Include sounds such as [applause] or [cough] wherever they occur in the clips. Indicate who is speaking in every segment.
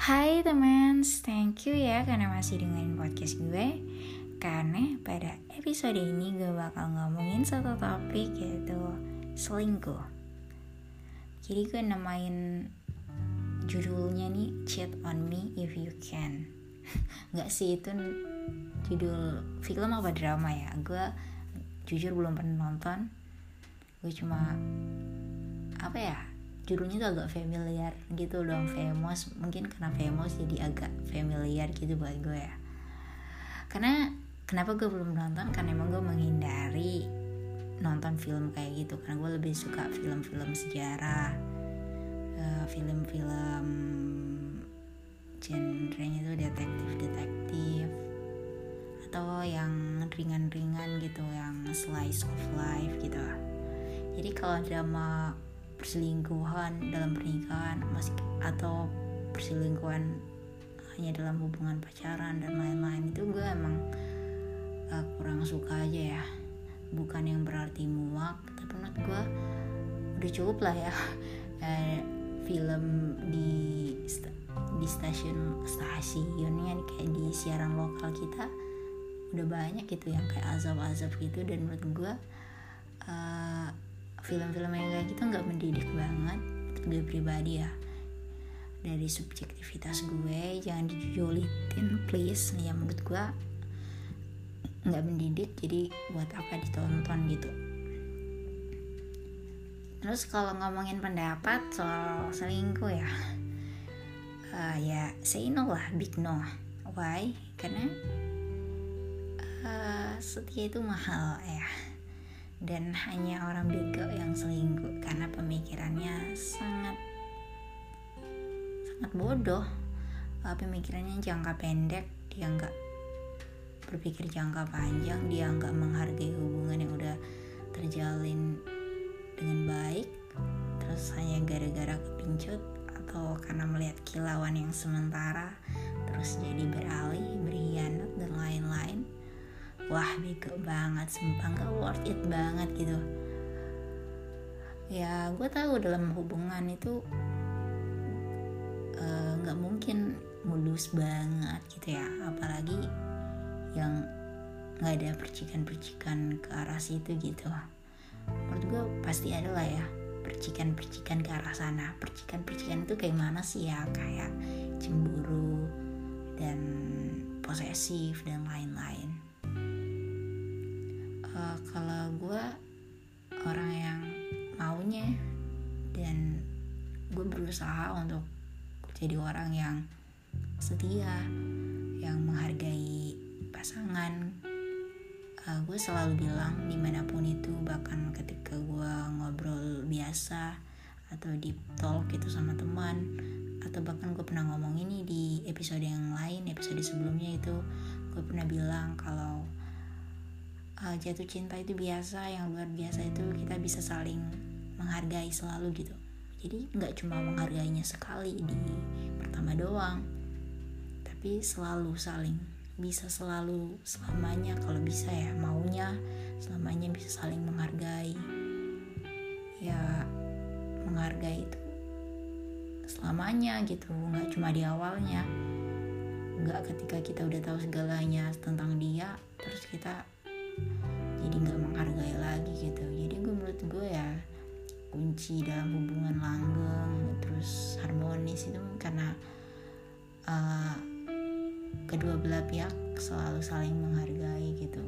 Speaker 1: Hai teman, thank you ya karena masih dengerin podcast gue. Karena pada episode ini gue bakal ngomongin satu topik yaitu selingkuh. Jadi gue namain judulnya nih Cheat on Me If You Can. [laughs] Gak sih itu judul film apa drama ya? Gue jujur belum pernah nonton. Gue cuma apa ya judulnya tuh agak familiar gitu dong famous. Mungkin karena famous jadi agak familiar gitu buat gue ya. Karena kenapa gue belum nonton? Karena emang gue menghindari nonton film kayak gitu. Karena gue lebih suka film-film sejarah uh, film-film genrenya tuh detektif-detektif atau yang ringan-ringan gitu yang slice of life gitu. Jadi kalau drama perselingkuhan dalam pernikahan masih atau perselingkuhan hanya dalam hubungan pacaran dan lain-lain itu gue emang uh, kurang suka aja ya. Bukan yang berarti muak tapi menurut gue udah cukup lah ya. [laughs] Eh, film di di stasiun stasiunnya kayak di siaran lokal kita udah banyak gitu yang kayak azab-azab gitu. Dan menurut gue uh, film-film yang kayak gitu nggak mendidik banget gue pribadi ya. Dari subjektivitas gue jangan dijulitin please. Ya menurut gue nggak mendidik jadi buat apa ditonton gitu. Terus kalau ngomongin pendapat soal selingkuh ya uh, ya say no lah big no. Why? Karena uh, setia itu mahal ya dan hanya orang bego yang selingkuh karena pemikirannya sangat sangat bodoh. Uh, pemikirannya jangka pendek dia nggak berpikir jangka panjang dia nggak menghargai hubungan yang udah terjalin dengan baik terus hanya gara-gara kepincut atau karena melihat kilauan yang sementara terus jadi beralih berkhianat dan lain-lain wah bego banget sumpah nggak worth it banget gitu. Ya gue tahu dalam hubungan itu nggak uh, mungkin mulus banget gitu ya. Apalagi yang nggak ada percikan-percikan ke arah situ gitu. Menurut gue pasti ada lah ya percikan-percikan ke arah sana. Percikan-percikan itu kayak mana sih ya? Kayak cemburu dan posesif dan lain-lain uh, kalau gue orang yang maunya dan gue berusaha untuk jadi orang yang setia yang menghargai pasangan uh, gue selalu bilang di mana pun itu bahkan ketika gue ngobrol biasa atau di talk gitu sama teman atau bahkan gue pernah ngomong ini di episode yang lain episode sebelumnya itu gue pernah bilang kalau uh, jatuh cinta itu biasa yang luar biasa itu kita bisa saling menghargai selalu gitu. Jadi nggak cuma menghargainya sekali di pertama doang tapi selalu saling bisa selalu selamanya kalau bisa ya maunya selamanya bisa saling menghargai. Ya menghargai itu selamanya gitu nggak cuma di awalnya. Nggak ketika kita udah tahu segalanya tentang dia terus kita jadi nggak menghargai lagi gitu. Jadi gue menurut gue ya kunci dalam hubungan langgeng terus harmonis itu karena uh, kedua belah pihak selalu saling menghargai gitu.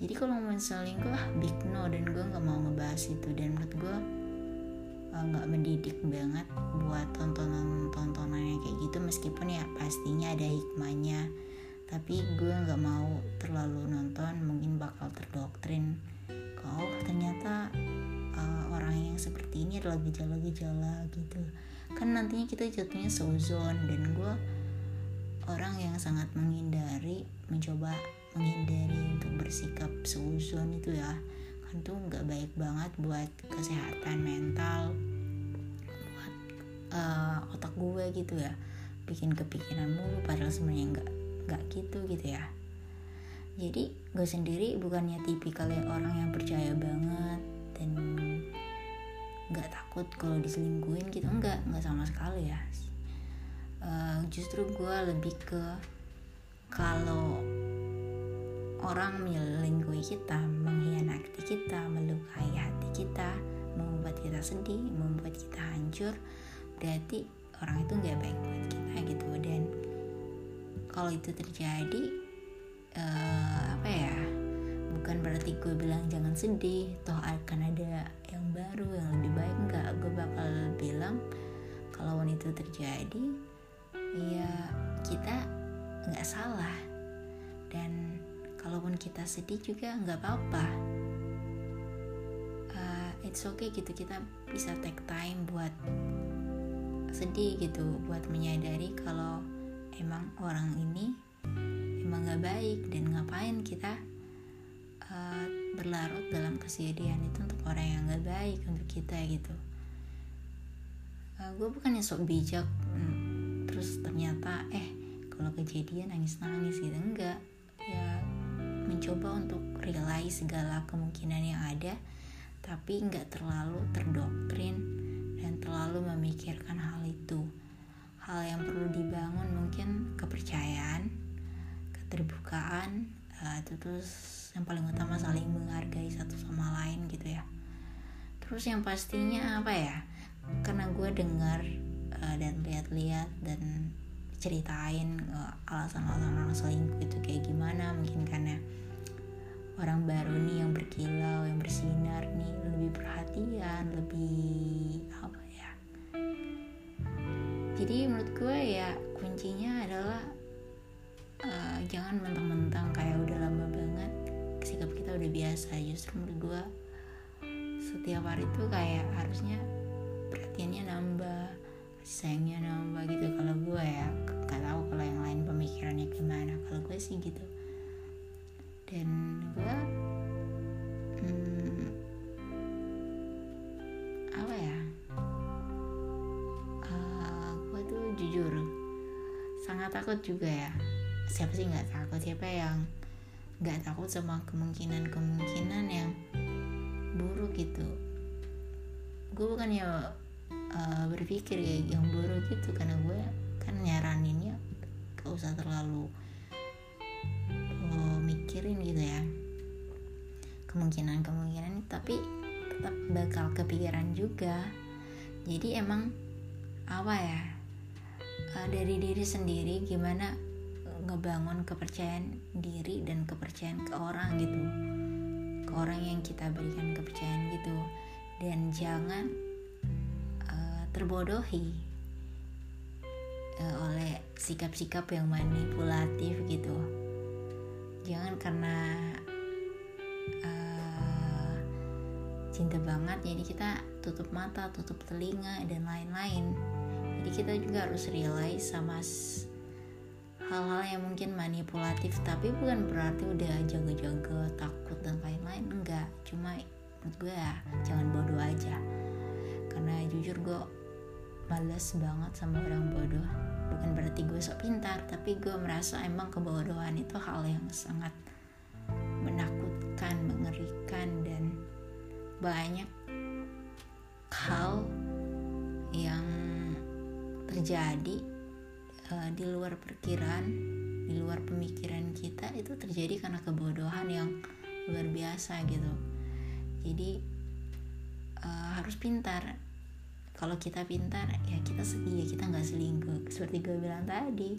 Speaker 1: Jadi kalau mau selingkuh ah big no dan gue nggak mau ngebahas itu. Dan menurut gue nggak uh, mendidik banget buat tontonan-tontonan yang kayak gitu meskipun ya pastinya ada hikmahnya tapi gue nggak mau terlalu nonton mungkin bakal terdoktrin. Oh ternyata uh, orang yang seperti ini adalah gejala-gejala gitu. Kan nantinya kita jatuhnya sozon dan gue orang yang sangat menghindari mencoba menghindari untuk bersikap seuzon itu ya. Kan tuh nggak baik banget buat kesehatan mental buat uh, otak gue gitu ya. Bikin kepikiran mulu padahal sebenarnya nggak nggak gitu gitu ya. Jadi gue sendiri bukannya tipikal orang yang percaya banget dan nggak takut kalau diselingkuhin gitu. Enggak nggak sama sekali ya. Uh, justru gue lebih ke kalau orang menyelingkuhi kita mengkhianati kita melukai hati kita membuat kita sedih membuat kita hancur berarti orang itu nggak baik kalau itu terjadi uh, apa ya bukan berarti gue bilang jangan sedih toh akan ada yang baru yang lebih baik nggak gue bakal bilang kalau itu terjadi ya kita nggak salah. Dan kalaupun kita sedih juga nggak apa-apa. Uh, it's okay gitu kita bisa take time buat sedih gitu buat menyadari kalau emang orang ini emang gak baik dan ngapain kita uh, berlarut dalam kesedihan itu untuk orang yang gak baik untuk kita gitu. Uh, gue bukannya sok bijak hmm, terus ternyata eh kalau kejadian nangis nangis gitu. Enggak. Ya mencoba untuk realize segala kemungkinan yang ada tapi nggak terlalu terdoktrin dan terlalu memikirkan hal itu. Hal yang perlu dibangun mungkin kepercayaan keterbukaan uh, terus yang paling utama saling menghargai satu sama lain gitu ya. Terus yang pastinya apa ya? Karena gue dengar uh, dan lihat-lihat dan ceritain uh, alasan-alasan orang selingkuh itu kayak gimana mungkin karena orang baru nih yang berkilau yang bersinar nih lebih perhatian lebih apa ya? Jadi menurut gue ya kuncinya adalah uh, jangan mentang-mentang kayak udah lama banget sikap kita udah biasa. Justru menurut gue setiap hari tuh kayak harusnya perhatiannya nambah sayangnya nambah gitu. Kalau gue ya sangat takut juga ya. Siapa sih nggak takut? Siapa yang nggak takut sama kemungkinan kemungkinan yang buruk gitu? Gue bukannya uh, berpikir kayak yang buruk gitu karena gue kan nyaraninnya gak usah terlalu mikirin gitu ya. Kemungkinan-kemungkinan tapi tetap bakal kepikiran juga. Jadi emang apa ya uh, dari diri sendiri gimana ngebangun kepercayaan diri dan kepercayaan ke orang gitu. Ke orang yang kita berikan kepercayaan gitu. Dan jangan uh, terbodohi uh, oleh sikap-sikap yang manipulatif gitu. Jangan karena cinta banget jadi kita tutup mata tutup telinga dan lain-lain jadi kita juga harus realize sama hal-hal yang mungkin manipulatif. Tapi bukan berarti udah jaga-jaga takut dan lain-lain. Enggak. Cuma gue ya jangan bodoh aja. Karena jujur gue males banget sama orang bodoh. Bukan berarti gue sok pintar tapi gue merasa emang kebodohan itu hal yang sangat menakutkan mengerikan dan banyak hal terjadi uh, di luar perkiraan di luar pemikiran kita itu terjadi karena kebodohan yang luar biasa gitu. Jadi uh, harus pintar. Kalau kita pintar ya kita ya kita nggak selingkuh. Seperti gue bilang tadi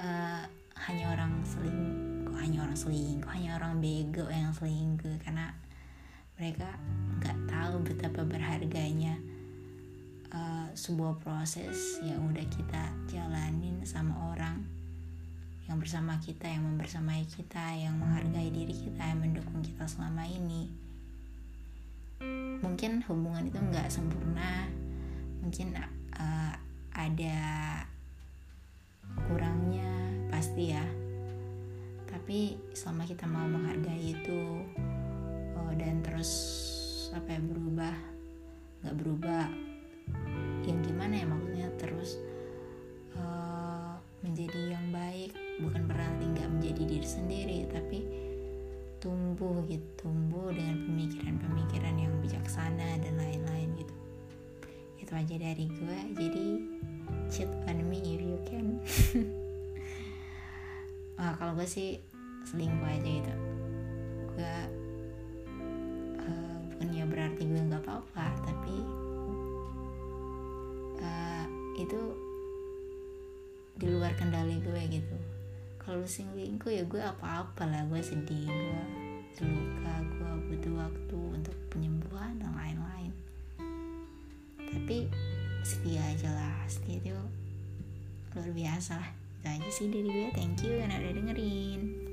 Speaker 1: uh, hanya orang selingkuh hanya orang selingkuh hanya orang bego yang selingkuh. Karena mereka nggak tahu betapa berharganya uh, sebuah proses yang udah kita jalanin sama orang yang bersama kita, yang membersamai kita, yang menghargai diri kita, yang mendukung kita selama ini. Mungkin hubungan itu nggak sempurna mungkin uh, ada kurangnya pasti ya. Tapi selama kita mau menghargai itu uh, dan terus apa ya berubah nggak berubah gimana ya maksudnya? Terus uh, menjadi yang baik. Bukan berarti nggak menjadi diri sendiri tapi tumbuh gitu. Tumbuh dengan pemikiran-pemikiran yang bijaksana dan lain-lain gitu. Itu aja dari gue jadi cheat on me if you can. [laughs] Ah kalau gue sih selingkuh aja gitu. Gue uh, bukannya berarti gue nggak apa-apa tapi itu di luar kendali gue gitu. Kalau selingkuh ya gue apa-apa lah gue sedih gue terluka gue butuh waktu untuk penyembuhan dan lain-lain. Tapi setia aja lah setia itu luar biasa lah. Itu aja sih dari gue thank you karena udah dengerin